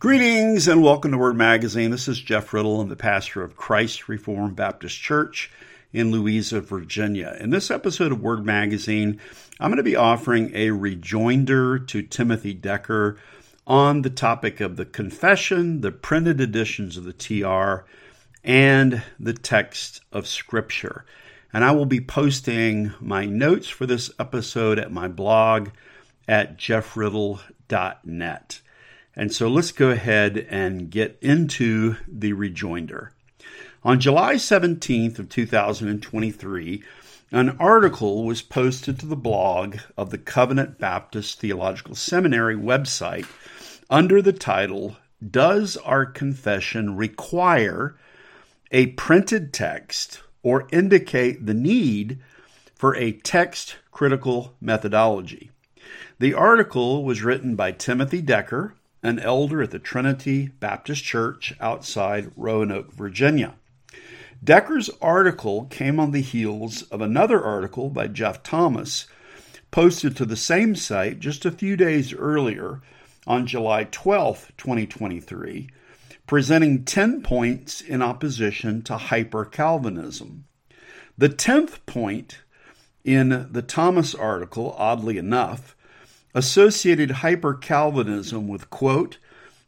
Greetings and welcome to Word Magazine. This is Jeff Riddle. I'm the pastor of Christ Reformed Baptist Church in Louisa, Virginia. In this episode of Word Magazine, I'm going to be offering a rejoinder to Timothy Decker on the topic of the confession, the printed editions of the TR, and the text of Scripture. And I will be posting my notes for this episode at my blog at jeffriddle.net. And so let's go ahead and get into the rejoinder. On July 17th of 2023, an article was posted to the blog of the Covenant Baptist Theological Seminary website under the title Does Our Confession Require a Printed Text or Indicate the Need for a Text Critical Methodology? The article was written by Timothy Decker, an elder at the Trinity Baptist Church outside Roanoke, Virginia. Decker's article came on the heels of another article by Jeff Thomas, posted to the same site just a few days earlier on July 12, 2023, presenting 10 points in opposition to hyper Calvinism. The 10th point in the Thomas article, oddly enough, associated hyper Calvinism with, quote,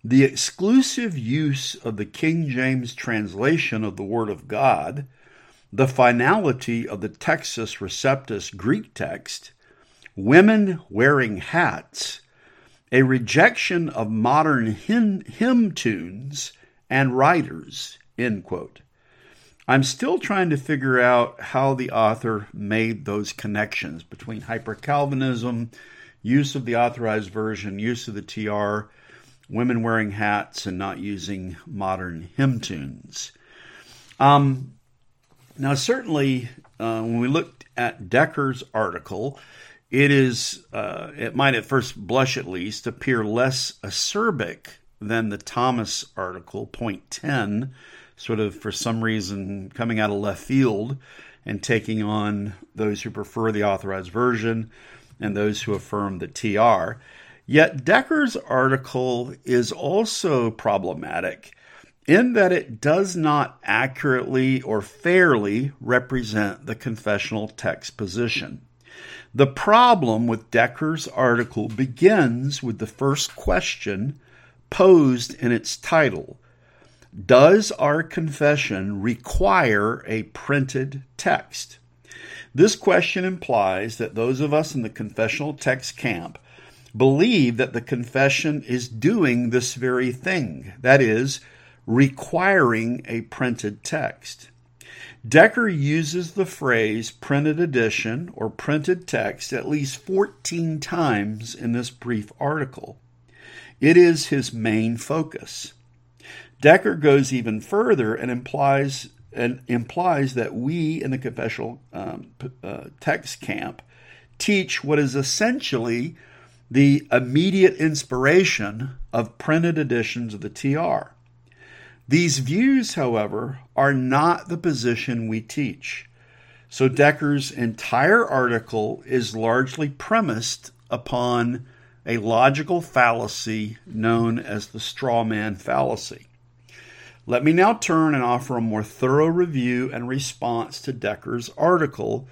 the exclusive use of the King James translation of the Word of God, the finality of the Textus Receptus Greek text, women wearing hats, a rejection of modern hymn, hymn tunes and writers, end quote. I'm still trying to figure out how the author made those connections between hyper Calvinism use of the authorized version, use of the TR, women wearing hats, and not using modern hymn tunes. Um, now, certainly, uh, when we looked at Decker's article, it is uh, it might at first blush at least appear less acerbic than the Thomas article, point 10, sort of for some reason coming out of left field and taking on those who prefer the authorized version and those who affirm the TR. Yet Decker's article is also problematic in that it does not accurately or fairly represent the confessional text position. The problem with Decker's article begins with the first question posed in its title Does our confession require a printed text? This question implies that those of us in the confessional text camp believe that the confession is doing this very thing, that is, requiring a printed text. Decker uses the phrase printed edition or printed text at least 14 times in this brief article. It is his main focus. Decker goes even further and implies and implies that we in the confessional um, uh, text camp teach what is essentially the immediate inspiration of printed editions of the TR. These views, however, are not the position we teach. So Decker's entire article is largely premised upon a logical fallacy known as the straw man fallacy. Let me now turn and offer a more thorough review and response to Decker's article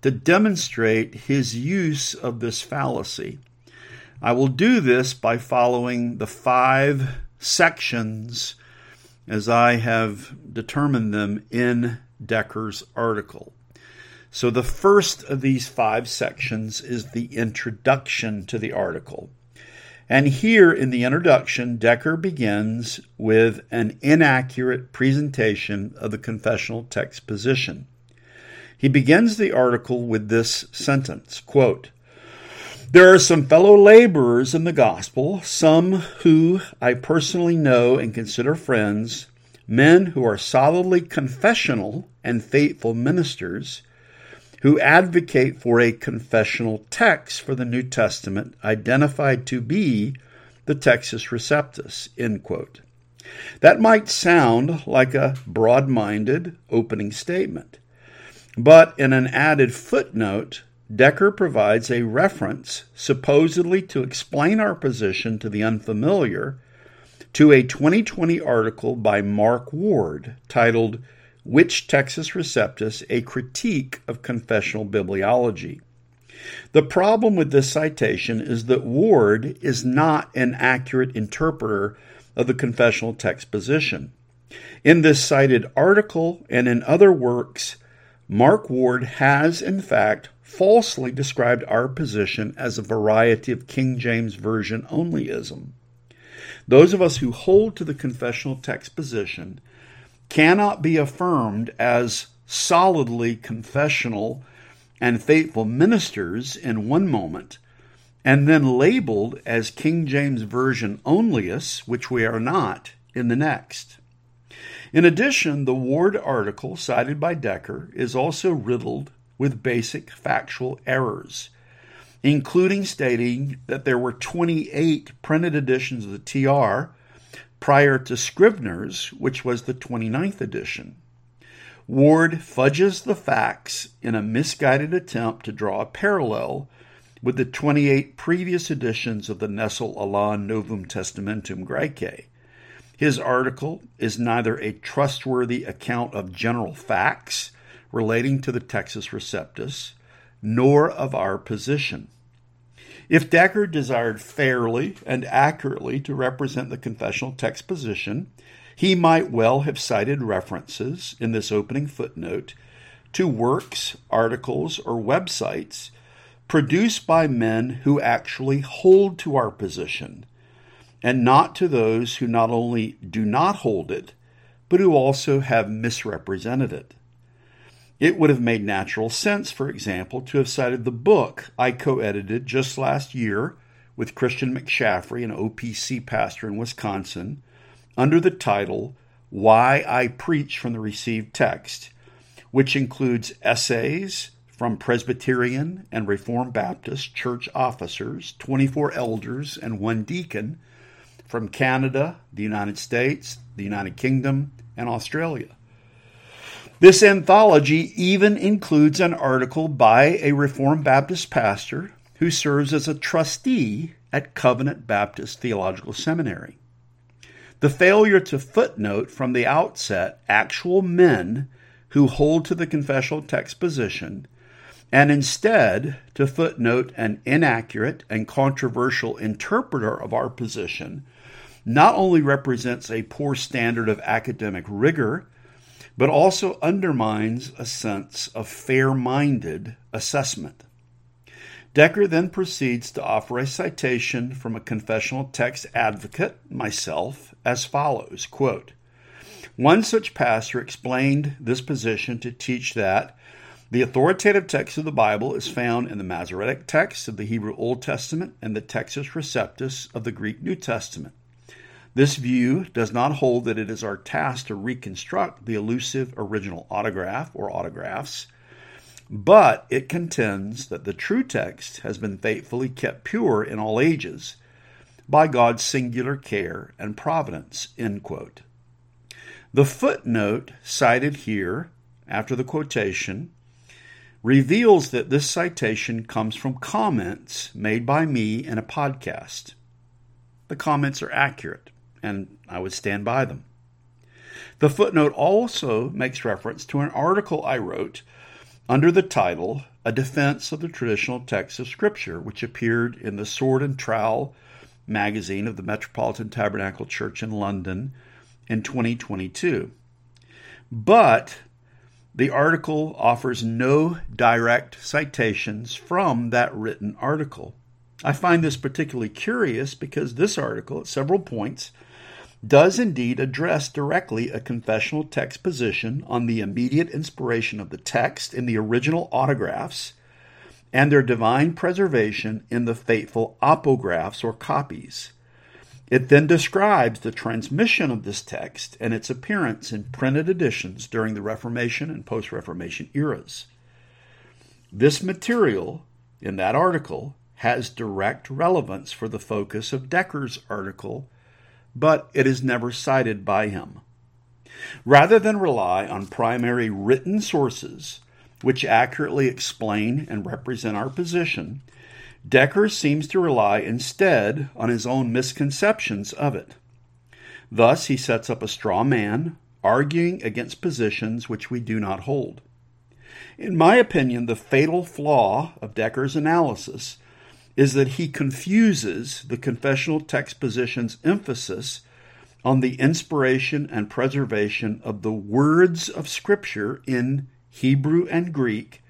to demonstrate his use of this fallacy. I will do this by following the five sections as I have determined them in Decker's article. So, the first of these five sections is the introduction to the article. And here in the introduction, Decker begins with an inaccurate presentation of the confessional text position. He begins the article with this sentence quote, There are some fellow laborers in the gospel, some who I personally know and consider friends, men who are solidly confessional and faithful ministers who advocate for a confessional text for the New Testament identified to be the Textus Receptus. End quote. That might sound like a broad minded opening statement, but in an added footnote, Decker provides a reference supposedly to explain our position to the unfamiliar to a 2020 article by Mark Ward titled Which Textus Receptus A Critique of Confessional Bibliology. The problem with this citation is that Ward is not an accurate interpreter of the confessional text position. In this cited article and in other works, Mark Ward has, in fact, falsely described our position as a variety of King James Version onlyism. Those of us who hold to the confessional text position cannot be affirmed as solidly confessional and faithful ministers in one moment and then labeled as King James Version onlyists, which we are not, in the next. In addition, the Ward article cited by Decker is also riddled with basic factual errors, including stating that there were 28 printed editions of the TR prior to Scrivener's, which was the 29th edition. Ward fudges the facts in a misguided attempt to draw a parallel with the 28 previous editions of the Nestle Aland Novum Testamentum Graece. His article is neither a trustworthy account of general facts relating to the Textus Receptus nor of our position. If Decker desired fairly and accurately to represent the confessional text position, he might well have cited references in this opening footnote to works, articles, or websites produced by men who actually hold to our position, and not to those who not only do not hold it, but who also have misrepresented it. It would have made natural sense, for example, to have cited the book I co edited just last year with Christian McShaffrey, an OPC pastor in Wisconsin, under the title Why I Preach from the Received Text, which includes essays from Presbyterian and Reformed Baptist church officers, 24 elders, and one deacon from Canada, the United States, the United Kingdom, and Australia. This anthology even includes an article by a Reformed Baptist pastor who serves as a trustee at Covenant Baptist Theological Seminary. The failure to footnote from the outset actual men who hold to the confessional text position and instead to footnote an inaccurate and controversial interpreter of our position not only represents a poor standard of academic rigor but also undermines a sense of fair minded assessment. Decker then proceeds to offer a citation from a confessional text advocate, myself, as follows quote, One such pastor explained this position to teach that the authoritative text of the Bible is found in the Masoretic text of the Hebrew Old Testament and the Textus Receptus of the Greek New Testament. This view does not hold that it is our task to reconstruct the elusive original autograph or autographs, but it contends that the true text has been faithfully kept pure in all ages by God's singular care and providence. The footnote cited here after the quotation reveals that this citation comes from comments made by me in a podcast. The comments are accurate and I would stand by them. The footnote also makes reference to an article I wrote under the title A Defense of the Traditional Text of Scripture, which appeared in the Sword and Trowel magazine of the Metropolitan Tabernacle Church in London in 2022. But the article offers no direct citations from that written article. I find this particularly curious because this article, at several points, does indeed address directly a confessional text position on the immediate inspiration of the text in the original autographs and their divine preservation in the faithful apographs or copies. It then describes the transmission of this text and its appearance in printed editions during the Reformation and post Reformation eras. This material in that article has direct relevance for the focus of Decker's article but it is never cited by him. Rather than rely on primary written sources which accurately explain and represent our position, Decker seems to rely instead on his own misconceptions of it. Thus, he sets up a straw man, arguing against positions which we do not hold. In my opinion, the fatal flaw of Decker's analysis is that he confuses the confessional text position's emphasis on the inspiration and preservation of the words of Scripture in Hebrew and Greek,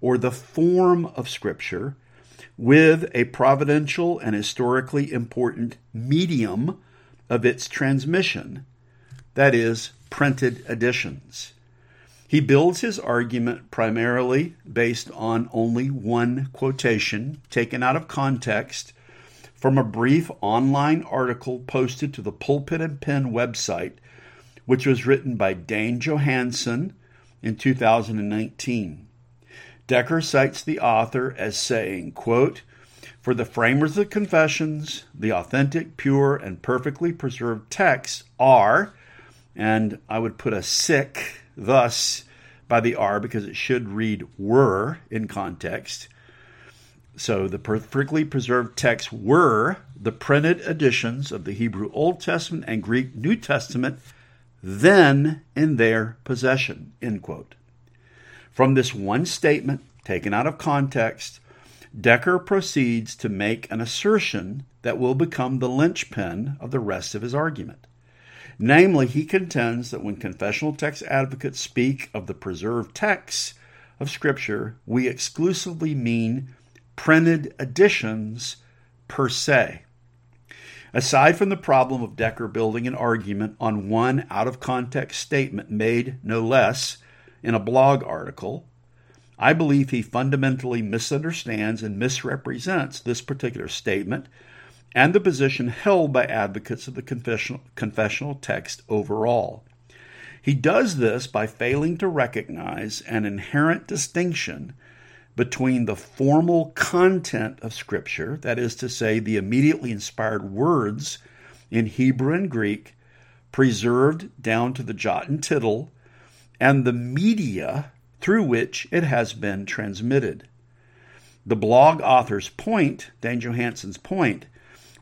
or the form of Scripture, with a providential and historically important medium of its transmission, that is, printed editions. He builds his argument primarily based on only one quotation taken out of context from a brief online article posted to the Pulpit and Pen website, which was written by Dane Johansen in 2019. Decker cites the author as saying, quote, For the framers of the confessions, the authentic, pure, and perfectly preserved texts are, and I would put a sic thus by the R because it should read were in context. So the perfectly preserved texts were the printed editions of the Hebrew Old Testament and Greek New Testament then in their possession. End quote. From this one statement, taken out of context, Decker proceeds to make an assertion that will become the linchpin of the rest of his argument. Namely, he contends that when confessional text advocates speak of the preserved texts of Scripture, we exclusively mean printed editions per se. Aside from the problem of Decker building an argument on one out of context statement made, no less, in a blog article, I believe he fundamentally misunderstands and misrepresents this particular statement and the position held by advocates of the confessional, confessional text overall. He does this by failing to recognize an inherent distinction between the formal content of Scripture, that is to say, the immediately inspired words in Hebrew and Greek, preserved down to the jot and tittle, and the media through which it has been transmitted. The blog author's point, Dan Johansen's point,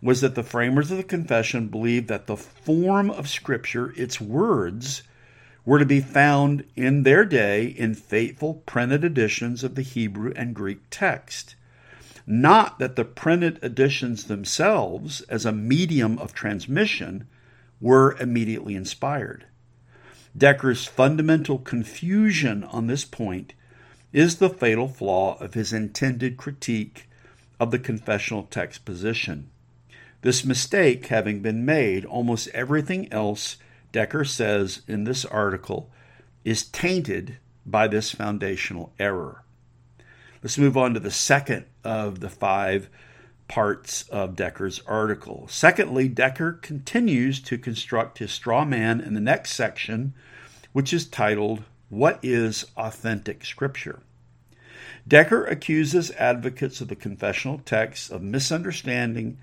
was that the framers of the confession believed that the form of Scripture, its words, were to be found in their day in faithful printed editions of the Hebrew and Greek text. Not that the printed editions themselves, as a medium of transmission, were immediately inspired. Decker's fundamental confusion on this point is the fatal flaw of his intended critique of the confessional text position. This mistake having been made, almost everything else Decker says in this article is tainted by this foundational error. Let's move on to the second of the five parts of Decker's article. Secondly, Decker continues to construct his straw man in the next section, which is titled, What is Authentic Scripture? Decker accuses advocates of the confessional text of misunderstanding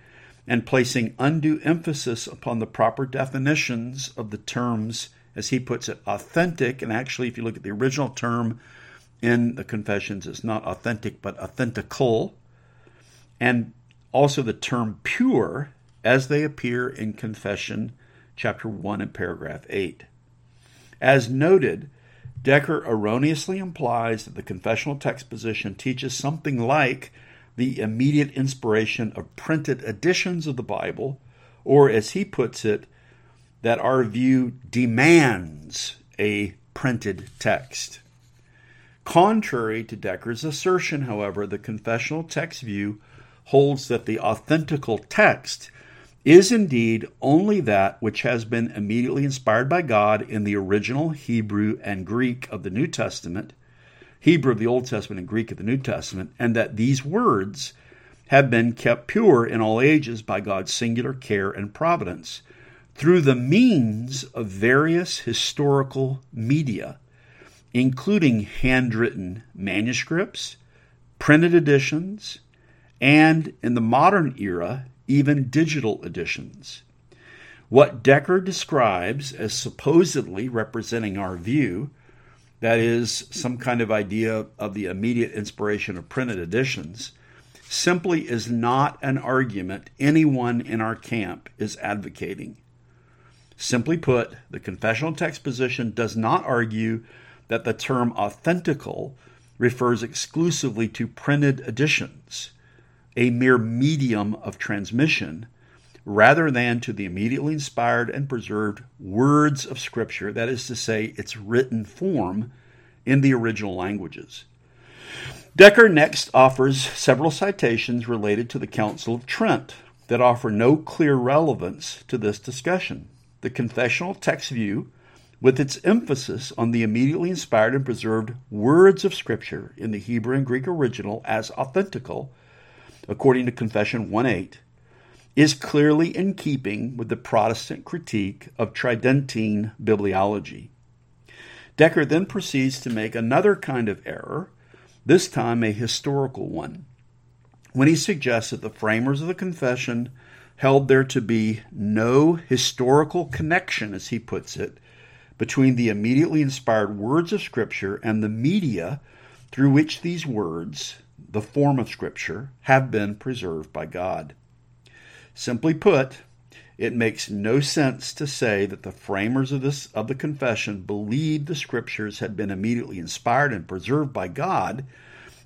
and placing undue emphasis upon the proper definitions of the terms, as he puts it, authentic. And actually, if you look at the original term in the Confessions, it's not authentic, but authentical. And also the term pure, as they appear in Confession chapter 1 and paragraph 8. As noted, Decker erroneously implies that the confessional text position teaches something like the immediate inspiration of printed editions of the Bible, or as he puts it, that our view demands a printed text. Contrary to Decker's assertion, however, the confessional text view holds that the authentical text is indeed only that which has been immediately inspired by God in the original Hebrew and Greek of the New Testament Hebrew of the Old Testament and Greek of the New Testament, and that these words have been kept pure in all ages by God's singular care and providence through the means of various historical media, including handwritten manuscripts, printed editions, and in the modern era, even digital editions. What Decker describes as supposedly representing our view that is, some kind of idea of the immediate inspiration of printed editions, simply is not an argument anyone in our camp is advocating. Simply put, the confessional text position does not argue that the term authentical refers exclusively to printed editions, a mere medium of transmission, rather than to the immediately inspired and preserved words of Scripture, that is to say, its written form in the original languages. Decker next offers several citations related to the Council of Trent that offer no clear relevance to this discussion. The confessional text view, with its emphasis on the immediately inspired and preserved words of Scripture in the Hebrew and Greek original as authentical, according to Confession 1 8, is clearly in keeping with the Protestant critique of Tridentine bibliology. Decker then proceeds to make another kind of error, this time a historical one, when he suggests that the framers of the confession held there to be no historical connection, as he puts it, between the immediately inspired words of Scripture and the media through which these words, the form of Scripture, have been preserved by God. Simply put, it makes no sense to say that the framers of this of the confession believed the scriptures had been immediately inspired and preserved by God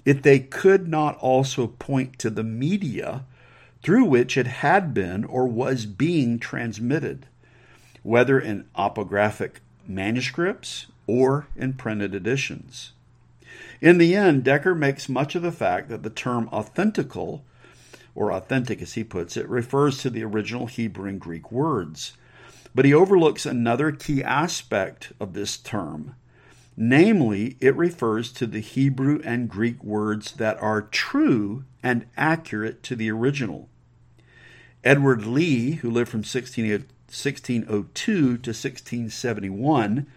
if they could not also point to the media through which it had been or was being transmitted, whether in apographic manuscripts or in printed editions. In the end, Decker makes much of the fact that the term authentical or authentic as he puts it, refers to the original Hebrew and Greek words. But he overlooks another key aspect of this term. Namely, it refers to the Hebrew and Greek words that are true and accurate to the original. Edward Leigh, who lived from 1602 to 1671,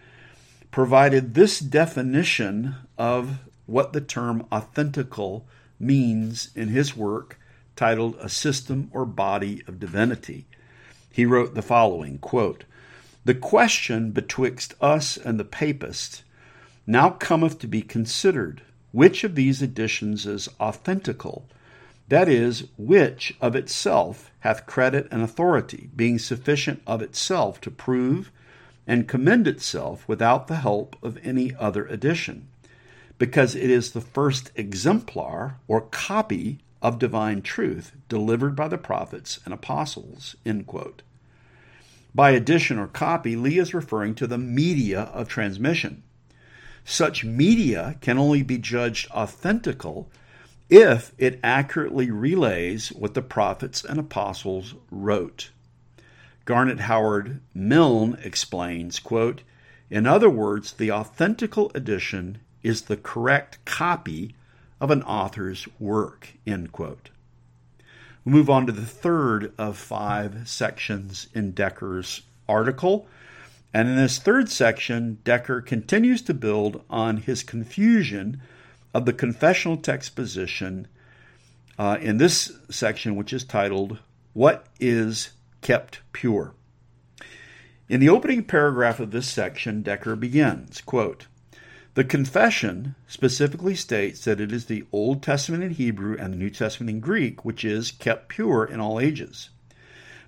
provided this definition of what the term authentical means in his work, titled A System or Body of Divinity. He wrote the following quote, The question betwixt us and the papists now cometh to be considered, which of these editions is authentical, that is, which of itself hath credit and authority, being sufficient of itself to prove and commend itself without the help of any other edition, because it is the first exemplar or copy of divine truth delivered by the prophets and apostles. By addition or copy, Leigh is referring to the media of transmission. Such media can only be judged authentical if it accurately relays what the prophets and apostles wrote. Garnet Howard Milne explains, quote, In other words, the authentical edition is the correct copy of an author's work. End quote. we move on to the third of five sections in Decker's article. And in this third section, Decker continues to build on his confusion of the confessional text position uh, in this section, which is titled, What is Kept Pure? In the opening paragraph of this section, Decker begins, quote, the confession specifically states that it is the Old Testament in Hebrew and the New Testament in Greek which is kept pure in all ages.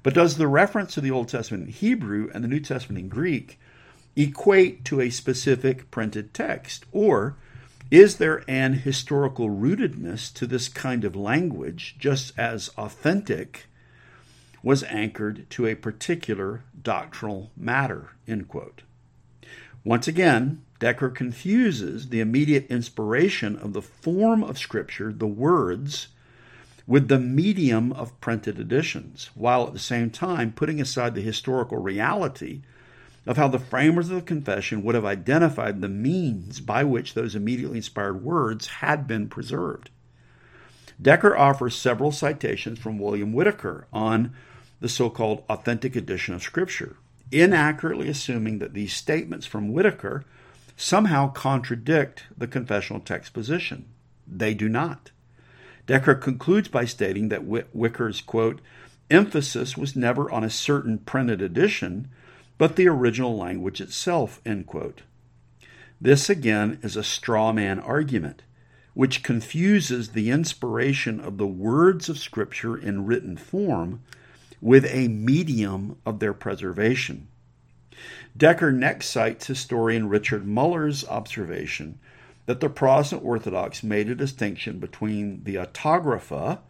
But does the reference to the Old Testament in Hebrew and the New Testament in Greek equate to a specific printed text? Or is there an historical rootedness to this kind of language, just as authentic was anchored to a particular doctrinal matter? End quote. Once again, Decker confuses the immediate inspiration of the form of Scripture, the words, with the medium of printed editions, while at the same time putting aside the historical reality of how the framers of the confession would have identified the means by which those immediately inspired words had been preserved. Decker offers several citations from William Whitaker on the so called authentic edition of Scripture, inaccurately assuming that these statements from Whitaker somehow contradict the confessional text position. They do not. Decker concludes by stating that Whitaker's, quote, emphasis was never on a certain printed edition, but the original language itself, end quote. This again is a straw man argument, which confuses the inspiration of the words of Scripture in written form with a medium of their preservation. Decker next cites historian Richard Muller's observation that the Protestant Orthodox made a distinction between the autographa,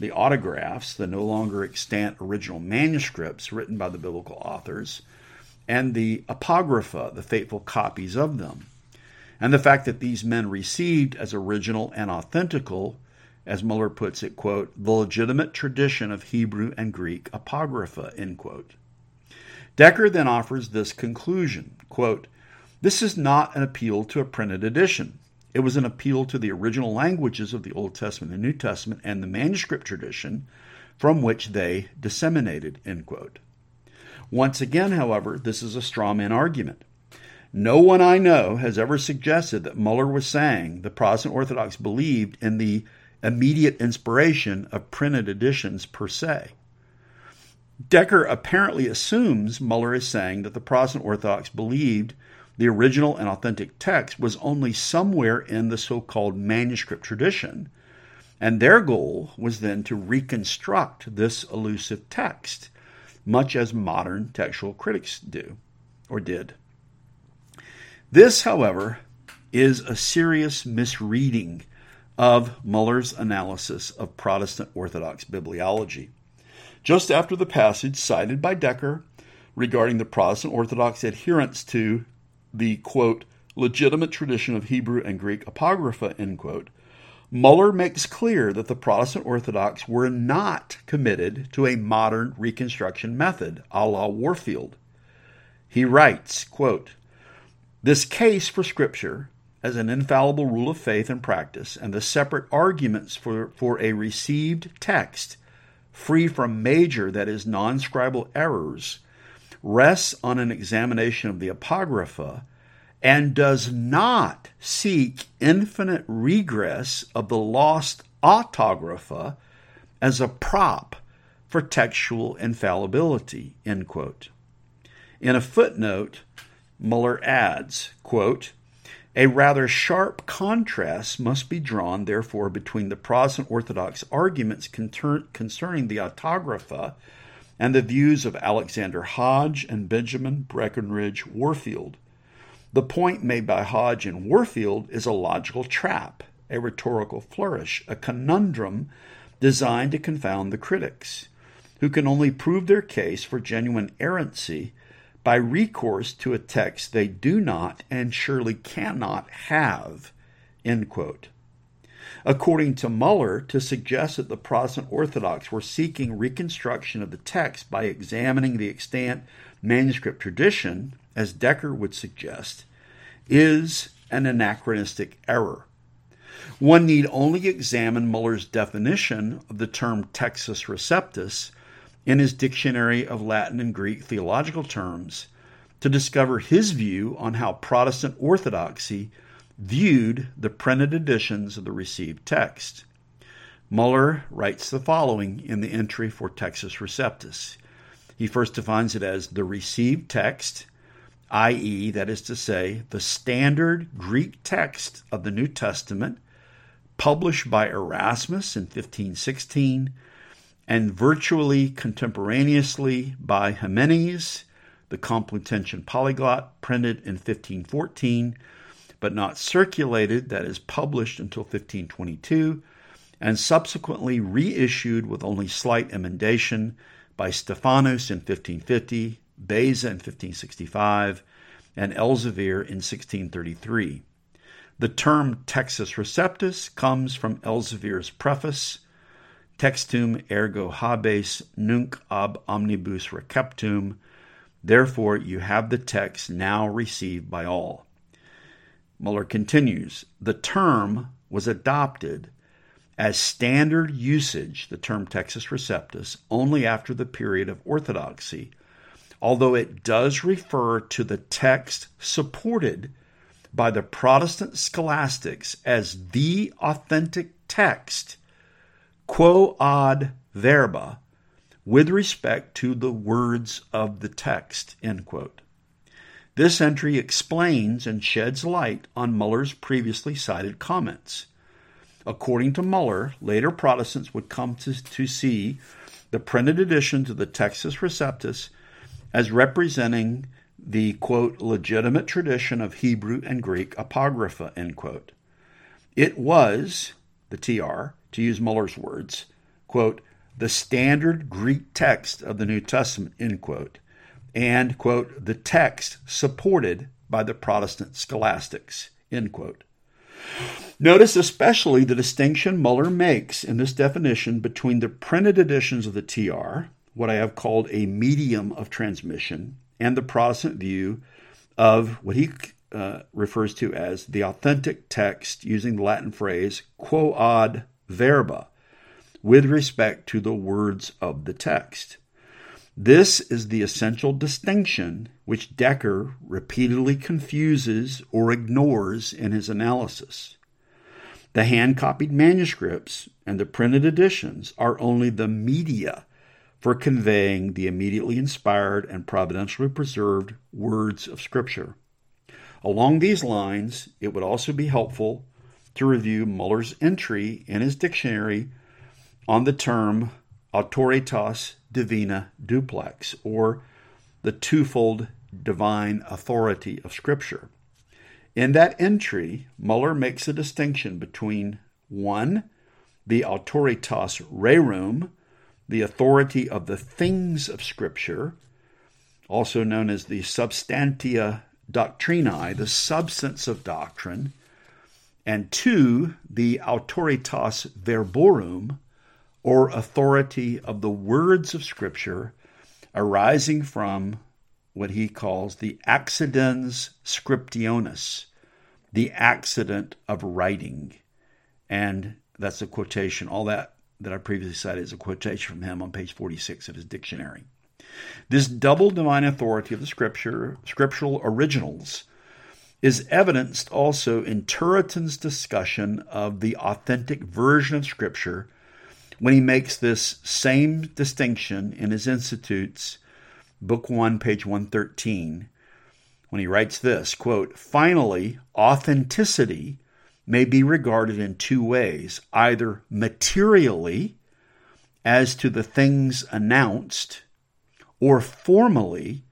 the autographs, the no longer extant original manuscripts written by the biblical authors, and the apographa, the faithful copies of them, and the fact that these men received as original and authentical, as Muller puts it, quote, the legitimate tradition of Hebrew and Greek apographa, end quote. Decker then offers this conclusion, quote, this is not an appeal to a printed edition. It was an appeal to the original languages of the Old Testament and New Testament and the manuscript tradition from which they disseminated. End quote. Once again, however, this is a straw man argument. No one I know has ever suggested that Muller was saying the Protestant Orthodox believed in the immediate inspiration of printed editions per se. Decker apparently assumes Muller is saying that the Protestant Orthodox believed the original and authentic text was only somewhere in the so called manuscript tradition, and their goal was then to reconstruct this elusive text, much as modern textual critics do or did. This, however, is a serious misreading of Muller's analysis of Protestant Orthodox bibliology. Just after the passage cited by Decker regarding the Protestant Orthodox adherence to the quote legitimate tradition of Hebrew and Greek apographa end quote, Muller makes clear that the Protestant Orthodox were not committed to a modern reconstruction method, a la Warfield. He writes, quote, This case for Scripture as an infallible rule of faith and practice, and the separate arguments for, for a received text free from major, that is, non scribal errors, rests on an examination of the Apographa and does not seek infinite regress of the lost autographa as a prop for textual infallibility. In a footnote, Muller adds, quote, a rather sharp contrast must be drawn, therefore, between the Protestant Orthodox arguments concerning the autographa and the views of Alexander Hodge and Benjamin Breckinridge Warfield. The point made by Hodge and Warfield is a logical trap, a rhetorical flourish, a conundrum designed to confound the critics, who can only prove their case for genuine errancy by recourse to a text they do not and surely cannot have. End quote. According to Muller, to suggest that the Protestant Orthodox were seeking reconstruction of the text by examining the extant manuscript tradition, as Decker would suggest, is an anachronistic error. One need only examine Muller's definition of the term Textus Receptus in his Dictionary of Latin and Greek Theological Terms to discover his view on how Protestant orthodoxy viewed the printed editions of the received text. Muller writes the following in the entry for Textus Receptus. He first defines it as the received text, i.e., that is to say, the standard Greek text of the New Testament, published by Erasmus in 1516 and virtually contemporaneously by Ximenes, the Complutensian polyglot, printed in 1514 but not circulated, that is, published until 1522, and subsequently reissued with only slight emendation by Stephanus in 1550, Beza in 1565, and Elzevir in 1633. The term Textus Receptus comes from Elzevir's preface, Textum ergo habes nunc ab omnibus receptum. Therefore, you have the text now received by all. Muller continues the term was adopted as standard usage, the term Textus Receptus, only after the period of orthodoxy, although it does refer to the text supported by the Protestant scholastics as the authentic text, quo ad verba, with respect to the words of the text. End quote. This entry explains and sheds light on Muller's previously cited comments. According to Muller, later Protestants would come to, to see the printed edition of the Textus Receptus as representing the quote legitimate tradition of Hebrew and Greek apographa end quote. It was the TR to use Muller's words quote the standard Greek text of the New Testament end quote and quote the text supported by the Protestant scholastics end quote. Notice especially the distinction Muller makes in this definition between the printed editions of the TR, what I have called a medium of transmission, and the Protestant view of what he uh, refers to as the authentic text using the Latin phrase quo ad verba with respect to the words of the text. This is the essential distinction which Decker repeatedly confuses or ignores in his analysis. The hand copied manuscripts and the printed editions are only the media for conveying the immediately inspired and providentially preserved words of Scripture. Along these lines, it would also be helpful to review Muller's entry in his dictionary on the term auctoritas divina duplex, or the twofold divine authority of Scripture. In that entry, Muller makes a distinction between one, the auctoritas rerum, the authority of the things of Scripture, also known as the substantia doctrinae, the substance of doctrine, and two, the auctoritas verborum, or authority of the words of Scripture arising from what he calls the accidens scriptionis, the accident of writing. And that's a quotation. All that that I previously cited is a quotation from him on page 46 of his dictionary. This double divine authority of the scripture, scriptural originals, is evidenced also in Turretin's discussion of the authentic version of scripture when he makes this same distinction in his Institutes, Book 1, page 113, when he writes this quote, Finally, authenticity may be regarded in two ways either materially, as to the things announced, or formally,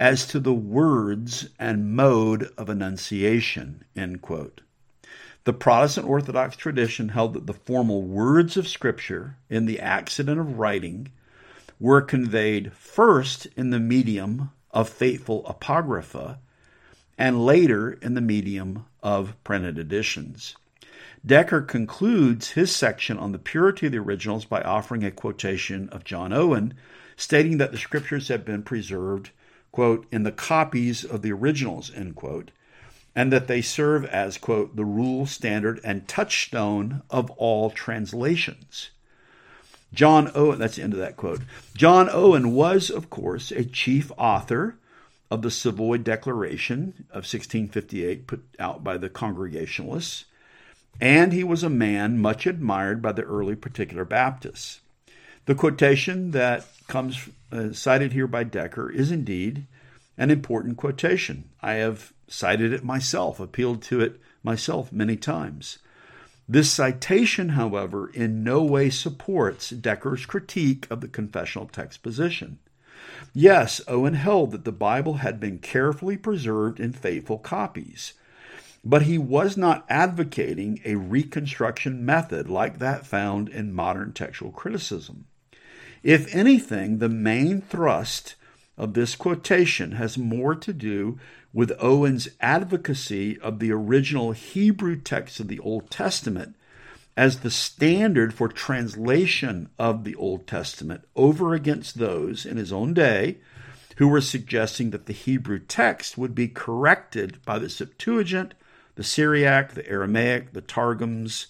as to the words and mode of enunciation. The Protestant Orthodox tradition held that the formal words of Scripture in the accident of writing were conveyed first in the medium of faithful apographa and later in the medium of printed editions. Decker concludes his section on the purity of the originals by offering a quotation of John Owen, stating that the scriptures have been preserved, quote, in the copies of the originals, end quote, and that they serve as, quote, the rule, standard, and touchstone of all translations. John Owen, that's the end of that quote. John Owen was, of course, a chief author of the Savoy Declaration of 1658, put out by the Congregationalists, and he was a man much admired by the early particular Baptists. The quotation that comes uh, cited here by Decker is indeed an important quotation. I have cited it myself, appealed to it myself many times. This citation, however, in no way supports Decker's critique of the confessional text position. Yes, Owen held that the Bible had been carefully preserved in faithful copies, but he was not advocating a reconstruction method like that found in modern textual criticism. If anything, the main thrust of this quotation has more to do with Owen's advocacy of the original Hebrew text of the Old Testament as the standard for translation of the Old Testament over against those in his own day who were suggesting that the Hebrew text would be corrected by the Septuagint, the Syriac, the Aramaic, the Targums,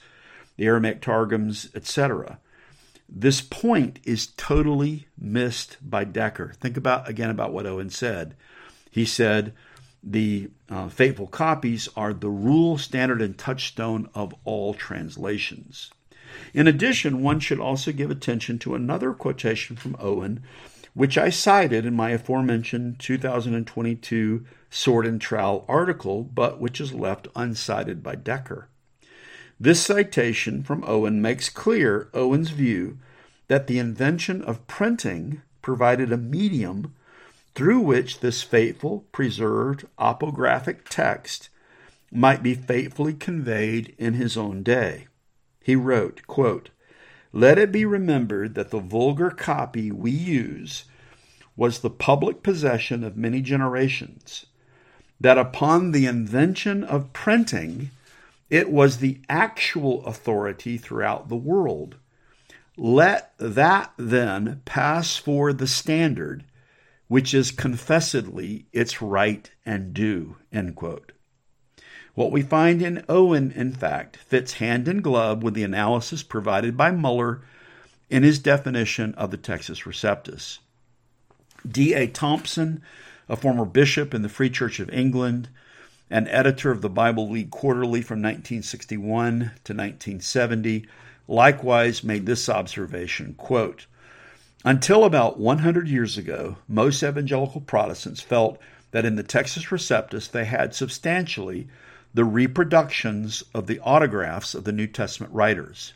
the Aramaic Targums, etc. This point is totally missed by Decker. Think about again about what Owen said. He said, the uh, faithful copies are the rule, standard, and touchstone of all translations. In addition, one should also give attention to another quotation from Owen, which I cited in my aforementioned 2022 Sword and Trowel article, but which is left uncited by Decker. This citation from Owen makes clear Owen's view that the invention of printing provided a medium through which this faithful, preserved apographic text might be faithfully conveyed in his own day. He wrote, quote, Let it be remembered that the vulgar copy we use was the public possession of many generations, that upon the invention of printing, it was the actual authority throughout the world. Let that then pass for the standard, which is confessedly its right and due. What we find in Owen, in fact, fits hand in glove with the analysis provided by Muller in his definition of the Textus Receptus. D.A. Thompson, a former bishop in the Free Church of England, and editor of the Bible League Quarterly from 1961 to 1970, likewise made this observation quote, Until about 100 years ago, most evangelical Protestants felt that in the Textus Receptus they had substantially the reproductions of the autographs of the New Testament writers.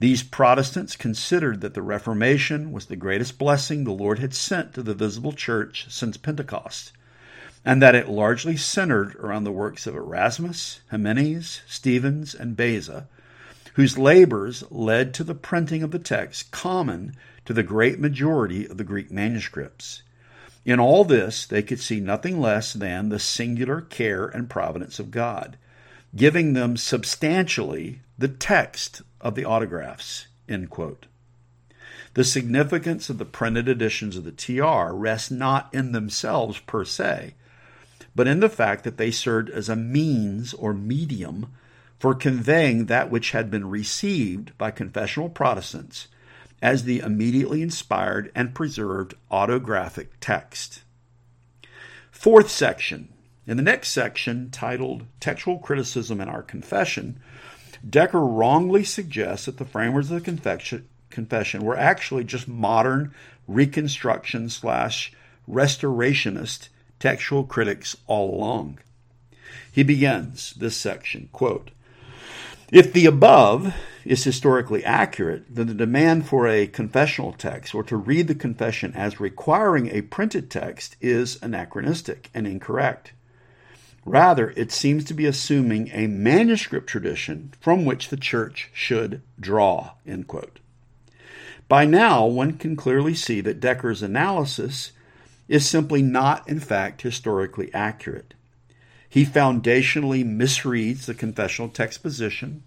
These Protestants considered that the Reformation was the greatest blessing the Lord had sent to the visible church since Pentecost, and that it largely centered around the works of Erasmus, Ximenes, Stevens, and Beza, whose labors led to the printing of the text common to the great majority of the Greek manuscripts. In all this, they could see nothing less than the singular care and providence of God, giving them substantially the text of the autographs. The significance of the printed editions of the TR rests not in themselves per se, but in the fact that they served as a means or medium for conveying that which had been received by confessional Protestants as the immediately inspired and preserved autographic text. Fourth section. In the next section, titled Textual Criticism in Our Confession, Decker wrongly suggests that the framers of the confession, were actually just modern reconstruction slash restorationist textual critics all along. He begins this section, quote, if the above is historically accurate, then the demand for a confessional text or to read the confession as requiring a printed text is anachronistic and incorrect. Rather, it seems to be assuming a manuscript tradition from which the church should draw. By now, one can clearly see that Decker's analysis is simply not, in fact, historically accurate. He foundationally misreads the confessional text position,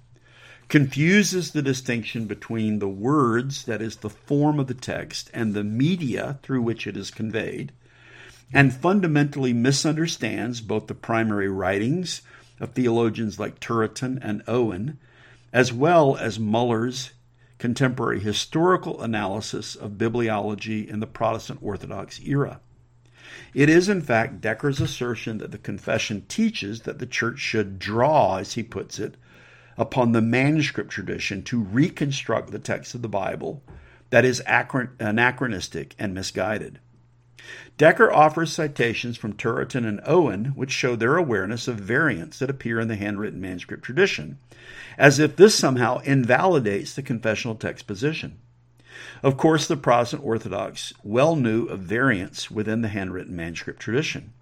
confuses the distinction between the words, that is, the form of the text, and the media through which it is conveyed, and fundamentally misunderstands both the primary writings of theologians like Turretin and Owen, as well as Muller's contemporary historical analysis of bibliology in the Protestant Orthodox era. It is, in fact, Decker's assertion that the confession teaches that the church should draw, as he puts it, upon the manuscript tradition to reconstruct the text of the Bible that is anachronistic and misguided. Decker offers citations from Turretin and Owen which show their awareness of variants that appear in the handwritten manuscript tradition, as if this somehow invalidates the confessional text position. Of course, the Protestant Orthodox well knew of variants within the handwritten manuscript tradition.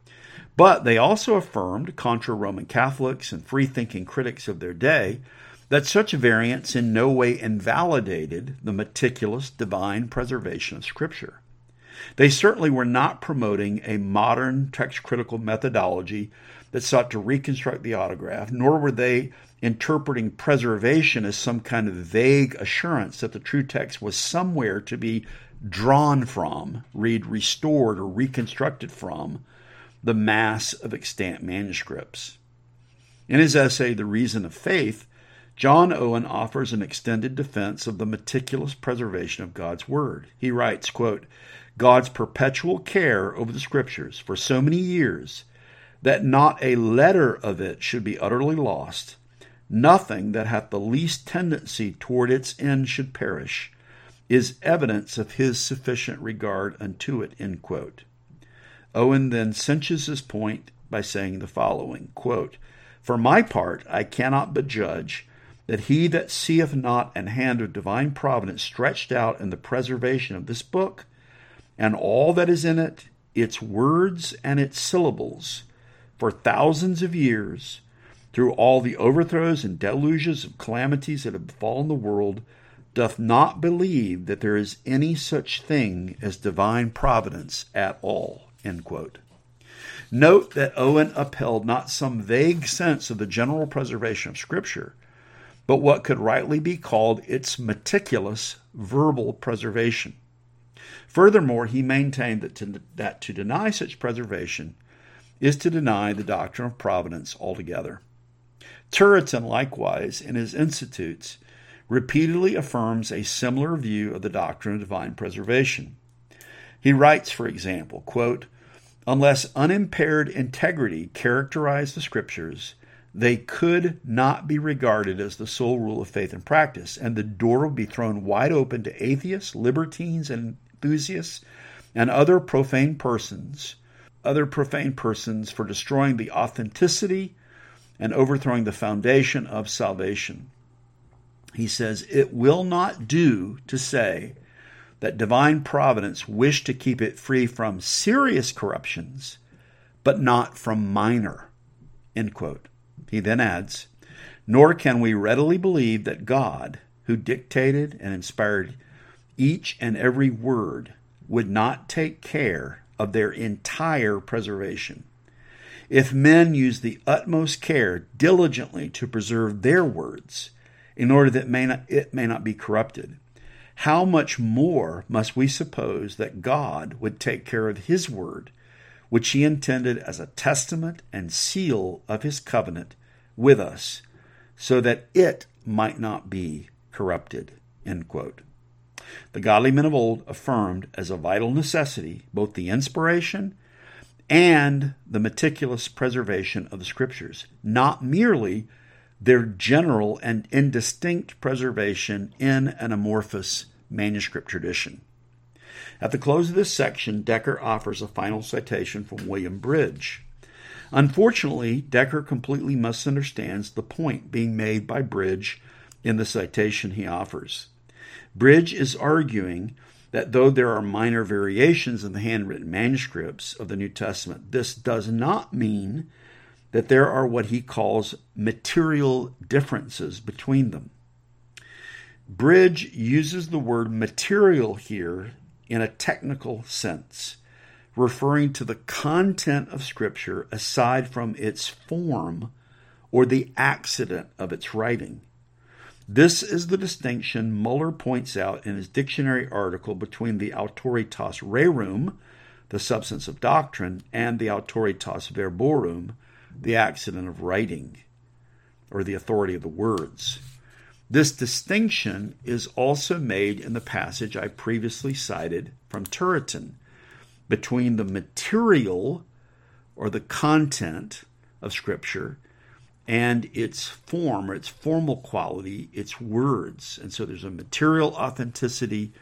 But they also affirmed, contra Roman Catholics and free thinking critics of their day, that such variants in no way invalidated the meticulous divine preservation of Scripture. They certainly were not promoting a modern text critical methodology that sought to reconstruct the autograph, nor were they interpreting preservation as some kind of vague assurance that the true text was somewhere to be drawn from, read restored or reconstructed from, the mass of extant manuscripts. In his essay, The Reason of Faith, John Owen offers an extended defense of the meticulous preservation of God's Word. He writes, quote, God's perpetual care over the Scriptures for so many years that not a letter of it should be utterly lost, nothing that hath the least tendency toward its end should perish, is evidence of his sufficient regard unto it. Owen then cinches his point by saying the following quote, For my part, I cannot but judge that he that seeth not an hand of divine providence stretched out in the preservation of this book and all that is in it its words and its syllables for thousands of years through all the overthrows and deluges of calamities that have befallen the world, doth not believe that there is any such thing as divine providence at all. Note that Owen upheld not some vague sense of the general preservation of Scripture, but what could rightly be called its meticulous verbal preservation. Furthermore, he maintained that to, that to deny such preservation is to deny the doctrine of providence altogether. Turretin, likewise, in his Institutes, repeatedly affirms a similar view of the doctrine of divine preservation. He writes, for example, quote, Unless unimpaired integrity characterized the Scriptures, they could not be regarded as the sole rule of faith and practice, and the door would be thrown wide open to atheists, libertines, and enthusiasts, and other profane persons, other profane persons for destroying the authenticity and overthrowing the foundation of salvation. He says, It will not do to say that divine providence wished to keep it free from serious corruptions, but not from minor. End quote. He then adds, Nor can we readily believe that God, who dictated and inspired each and every word, would not take care of their entire preservation. If men use the utmost care diligently to preserve their words, in order that may not, it may not be corrupted, how much more must we suppose that God would take care of His word, which He intended as a testament and seal of His covenant with us, so that it might not be corrupted? The godly men of old affirmed as a vital necessity both the inspiration and the meticulous preservation of the Scriptures, not merely their general and indistinct preservation in an amorphous manuscript tradition. At the close of this section, Decker offers a final citation from William Bridge. Unfortunately, Decker completely misunderstands the point being made by Bridge in the citation he offers. Bridge is arguing that though there are minor variations in the handwritten manuscripts of the New Testament, this does not mean that there are what he calls material differences between them. Bridge uses the word material here in a technical sense, referring to the content of Scripture aside from its form or the accident of its writing. This is the distinction Muller points out in his dictionary article between the auctoritas rerum, the substance of doctrine, and the auctoritas verborum, the accident of writing, or the authority of the words. This distinction is also made in the passage I previously cited from Turretin between the material or the content of Scripture and its form or its formal quality, its words. And so there's a material authenticity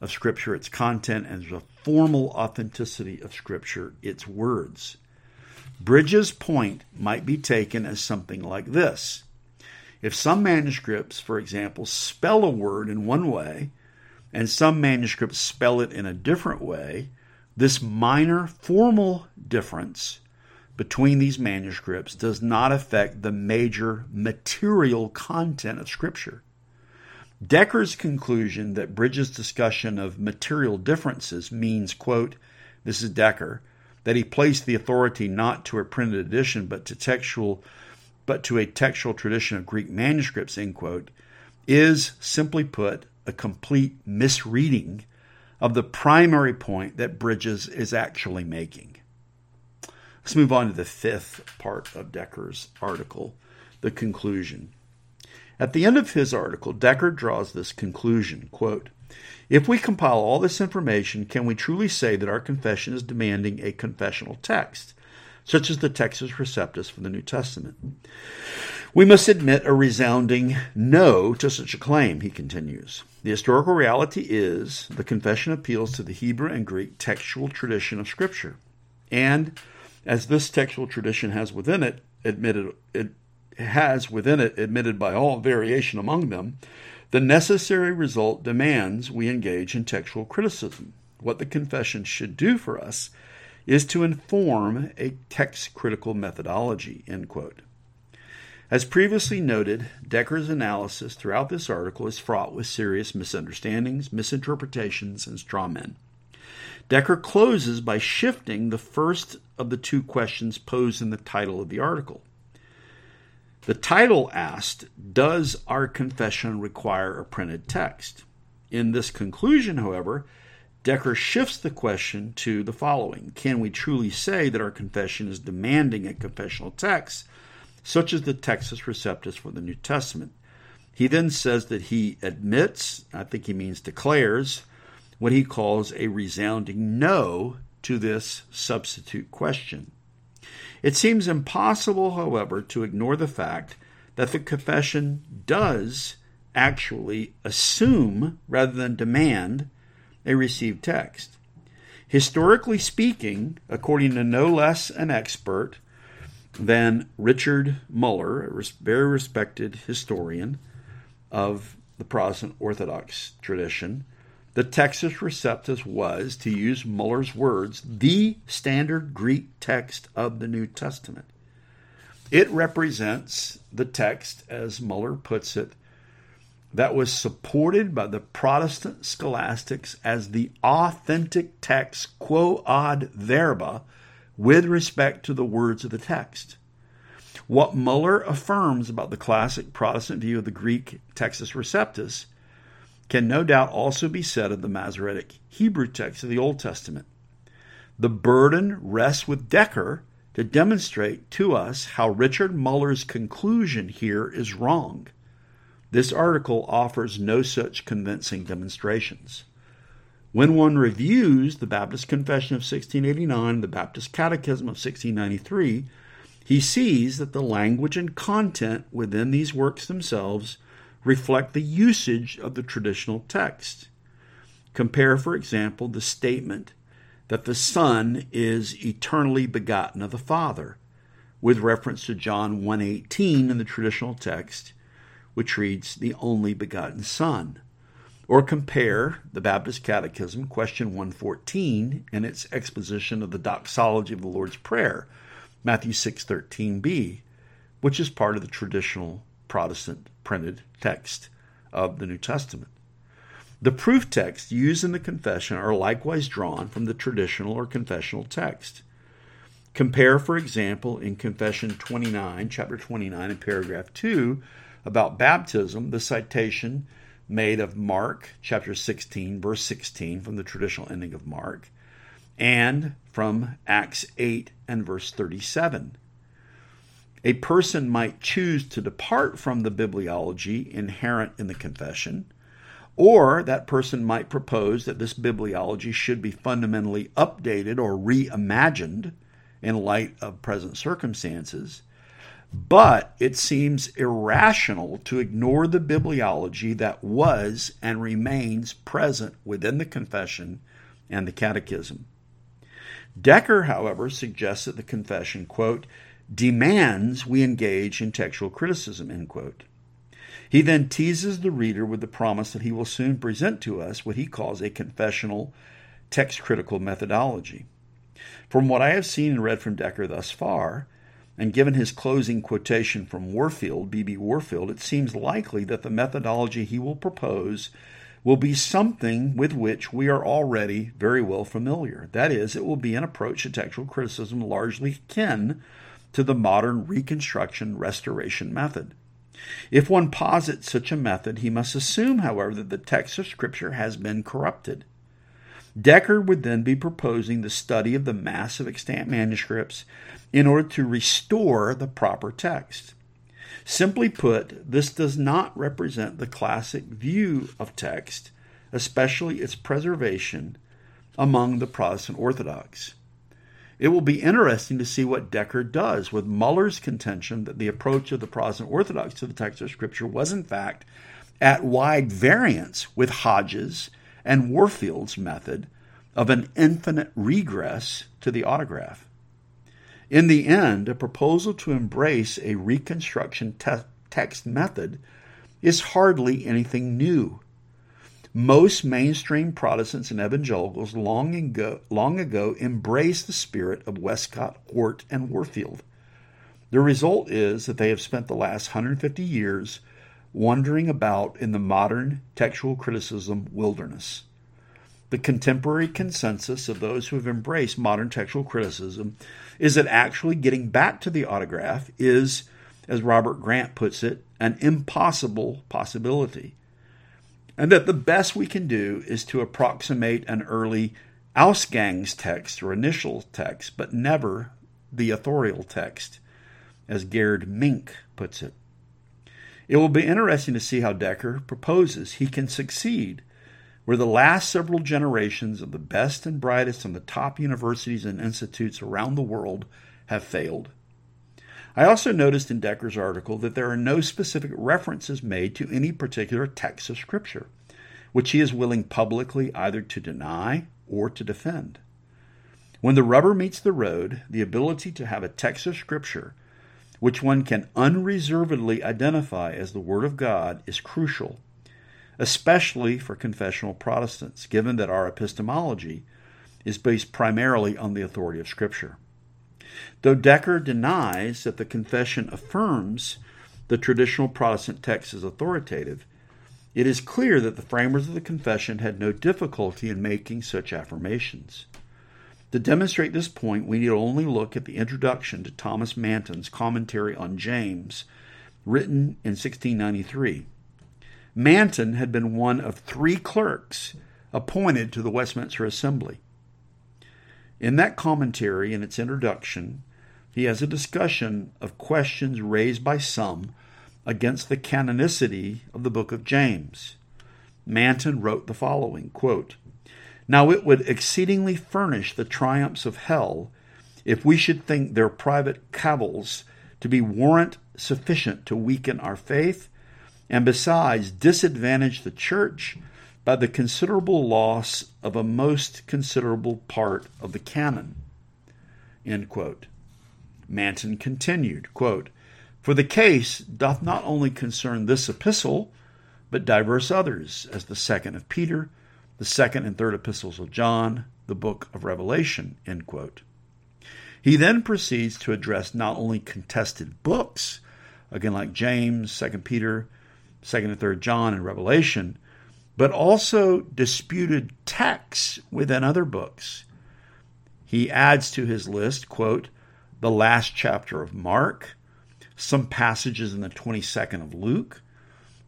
of Scripture, its content, and there's a formal authenticity of Scripture, its words. Bridge's point might be taken as something like this. If some manuscripts, for example, spell a word in one way, and some manuscripts spell it in a different way, this minor formal difference between these manuscripts does not affect the major material content of Scripture. Decker's conclusion that Bridge's discussion of material differences means, quote, this is Decker, that he placed the authority not to a printed edition but to textual but to a textual tradition of Greek manuscripts, end quote, is simply put a complete misreading of the primary point that Bridges is actually making. Let's move on to the fifth part of Decker's article, the conclusion. At the end of his article, Decker draws this conclusion quote, If we compile all this information, can we truly say that our confession is demanding a confessional text, such as the Textus Receptus for the New Testament? We must admit a resounding no to such a claim, he continues. The historical reality is the confession appeals to the Hebrew and Greek textual tradition of Scripture, and as this textual tradition has within it admitted it has within it admitted by all variation among them, the necessary result demands we engage in textual criticism. What the confession should do for us is to inform a text critical methodology. As previously noted, Decker's analysis throughout this article is fraught with serious misunderstandings, misinterpretations, and straw men. Decker closes by shifting the first of the two questions posed in the title of the article. The title asked, Does our confession require a printed text? In this conclusion, however, Decker shifts the question to the following Can we truly say that our confession is demanding a confessional text such as the Textus Receptus for the New Testament. He then says that he admits, I think he means declares, what he calls a resounding no to this substitute question. It seems impossible, however, to ignore the fact that the confession does actually assume, rather than demand, a received text. Historically speaking, according to no less an expert than Richard Muller, a very respected historian of the Protestant Orthodox tradition. The Textus Receptus was, to use Muller's words, the standard Greek text of the New Testament. It represents the text, as Muller puts it, that was supported by the Protestant scholastics as the authentic text quo ad verba with respect to the words of the text. What Muller affirms about the classic Protestant view of the Greek Textus Receptus can no doubt also be said of the Masoretic Hebrew text of the Old Testament. The burden rests with Decker to demonstrate to us how Richard Muller's conclusion here is wrong. This article offers no such convincing demonstrations. When one reviews the Baptist Confession of 1689, the Baptist Catechism of 1693, he sees that the language and content within these works themselves reflect the usage of the traditional text. Compare, for example, the statement that the Son is eternally begotten of the Father, with reference to John 1:18 in the traditional text, which reads, "the only begotten Son." Or compare the Baptist Catechism, question 114, and its exposition of the doxology of the Lord's Prayer, Matthew 6:13b, which is part of the traditional Protestant printed text of the New Testament. The proof texts used in the confession are likewise drawn from the traditional or confessional text. Compare, for example, in Confession 29, chapter 29, in paragraph 2, about baptism, the citation made of Mark chapter 16, verse 16, from the traditional ending of Mark, and from Acts 8 and verse 37. A person might choose to depart from the bibliology inherent in the confession, or that person might propose that this bibliology should be fundamentally updated or reimagined in light of present circumstances but it seems irrational to ignore the bibliology that was and remains present within the confession and the catechism. Decker, however, suggests that the confession, quote, demands we engage in textual criticism, end quote. He then teases the reader with the promise that he will soon present to us what he calls a confessional text critical methodology. From what I have seen and read from Decker thus far, and given his closing quotation from Warfield, B.B. Warfield, it seems likely that the methodology he will propose will be something with which we are already very well familiar. That is, it will be an approach to textual criticism largely akin to the modern reconstruction restoration method. If one posits such a method, he must assume, however, that the text of Scripture has been corrupted. Decker would then be proposing the study of the massive extant manuscripts in order to restore the proper text. Simply put, this does not represent the classic view of text, especially its preservation among the Protestant Orthodox. It will be interesting to see what Decker does with Muller's contention that the approach of the Protestant Orthodox to the text of Scripture was, in fact, at wide variance with Hodges and Warfield's method of an infinite regress to the autograph. In the end, a proposal to embrace a reconstruction te- text method is hardly anything new. Most mainstream Protestants and evangelicals long ago, long ago embraced the spirit of Westcott, Hort, and Warfield. The result is that they have spent the last 150 years wandering about in the modern textual criticism wilderness. The contemporary consensus of those who have embraced modern textual criticism is that actually getting back to the autograph is, as Robert Grant puts it, an impossible possibility. And that the best we can do is to approximate an early Ausgangs text or initial text, but never the authorial text, as Gerd Mink puts it. It will be interesting to see how Decker proposes he can succeed where the last several generations of the best and brightest from the top universities and institutes around the world have failed. I also noticed in Decker's article that there are no specific references made to any particular text of Scripture, which he is willing publicly either to deny or to defend. When the rubber meets the road, the ability to have a text of Scripture which one can unreservedly identify as the Word of God is crucial especially for confessional Protestants, given that our epistemology is based primarily on the authority of Scripture. Though Decker denies that the confession affirms the traditional Protestant text as authoritative, it is clear that the framers of the confession had no difficulty in making such affirmations. To demonstrate this point, we need only look at the introduction to Thomas Manton's commentary on James, written in 1693. Manton had been one of three clerks appointed to the Westminster Assembly. In that commentary, in its introduction, he has a discussion of questions raised by some against the canonicity of the book of James. Manton wrote the following quote, Now it would exceedingly furnish the triumphs of hell if we should think their private cavils to be warrant sufficient to weaken our faith and besides disadvantage the church by the considerable loss of a most considerable part of the canon. Manton continued, quote, For the case doth not only concern this epistle, but divers others, as the second of Peter, the second and third epistles of John, the book of Revelation. He then proceeds to address not only contested books, again like James, Second Peter, second and third John and Revelation, but also disputed texts within other books. He adds to his list, quote, the last chapter of Mark, some passages in the 22nd of Luke,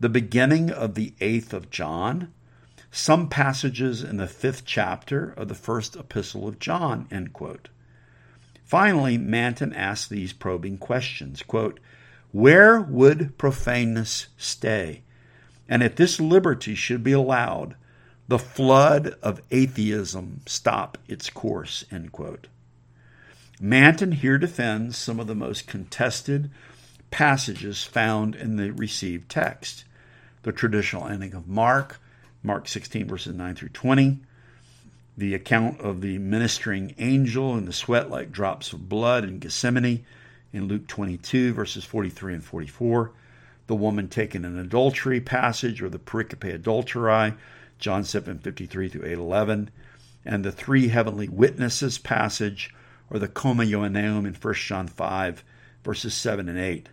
the beginning of the 8th of John, some passages in the 5th chapter of the first epistle of John, end quote. Finally, Manton asks these probing questions, quote, where would profaneness stay? And if this liberty should be allowed, the flood of atheism stop its course. End quote. Manton here defends some of the most contested passages found in the received text. The traditional ending of Mark, Mark 16, verses 9 through 20, the account of the ministering angel and the sweat like drops of blood in Gethsemane, in Luke 22, verses 43 and 44, the woman taken in adultery passage or the pericope adulterae, John 7, 53 through 8, 11, and the three heavenly witnesses passage or the comma Johanneum in 1 John 5, verses 7 and 8.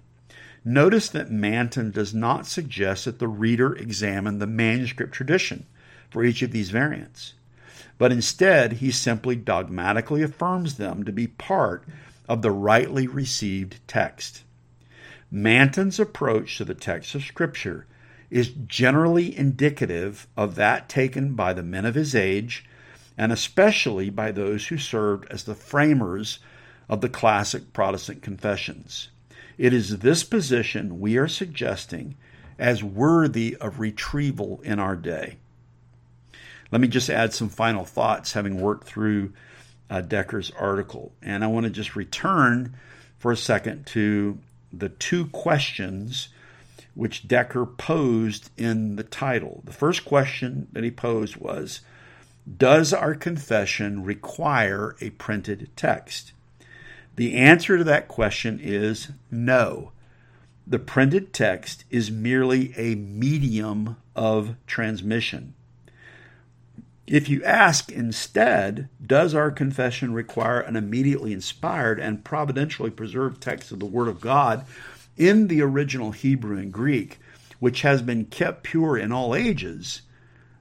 Notice that Manton does not suggest that the reader examine the manuscript tradition for each of these variants, but instead he simply dogmatically affirms them to be part of the rightly received text. Manton's approach to the text of Scripture is generally indicative of that taken by the men of his age, and especially by those who served as the framers of the classic Protestant confessions. It is this position we are suggesting as worthy of retrieval in our day. Let me just add some final thoughts, having worked through uh, Decker's article. And I want to just return for a second to the two questions which Decker posed in the title. The first question that he posed was Does our confession require a printed text? The answer to that question is no. The printed text is merely a medium of transmission. If you ask instead, does our confession require an immediately inspired and providentially preserved text of the Word of God in the original Hebrew and Greek, which has been kept pure in all ages?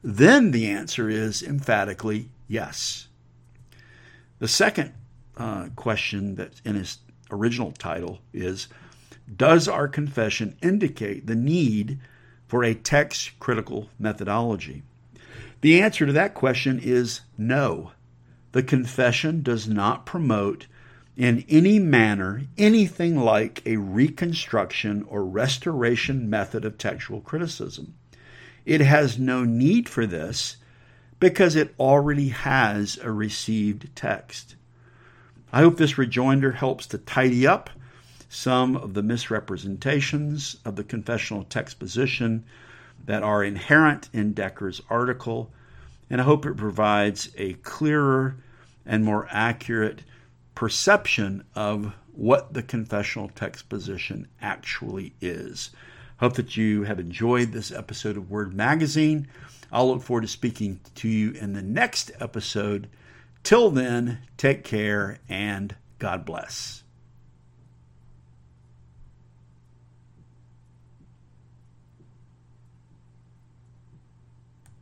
Then the answer is emphatically yes. The second uh, question that's in his original title is Does our confession indicate the need for a text critical methodology? The answer to that question is no. The confession does not promote in any manner anything like a reconstruction or restoration method of textual criticism. It has no need for this because it already has a received text. I hope this rejoinder helps to tidy up some of the misrepresentations of the confessional text position that are inherent in Decker's article, and I hope it provides a clearer and more accurate perception of what the confessional text position actually is. Hope that you have enjoyed this episode of Word Magazine. I'll look forward to speaking to you in the next episode. Till then, take care and God bless.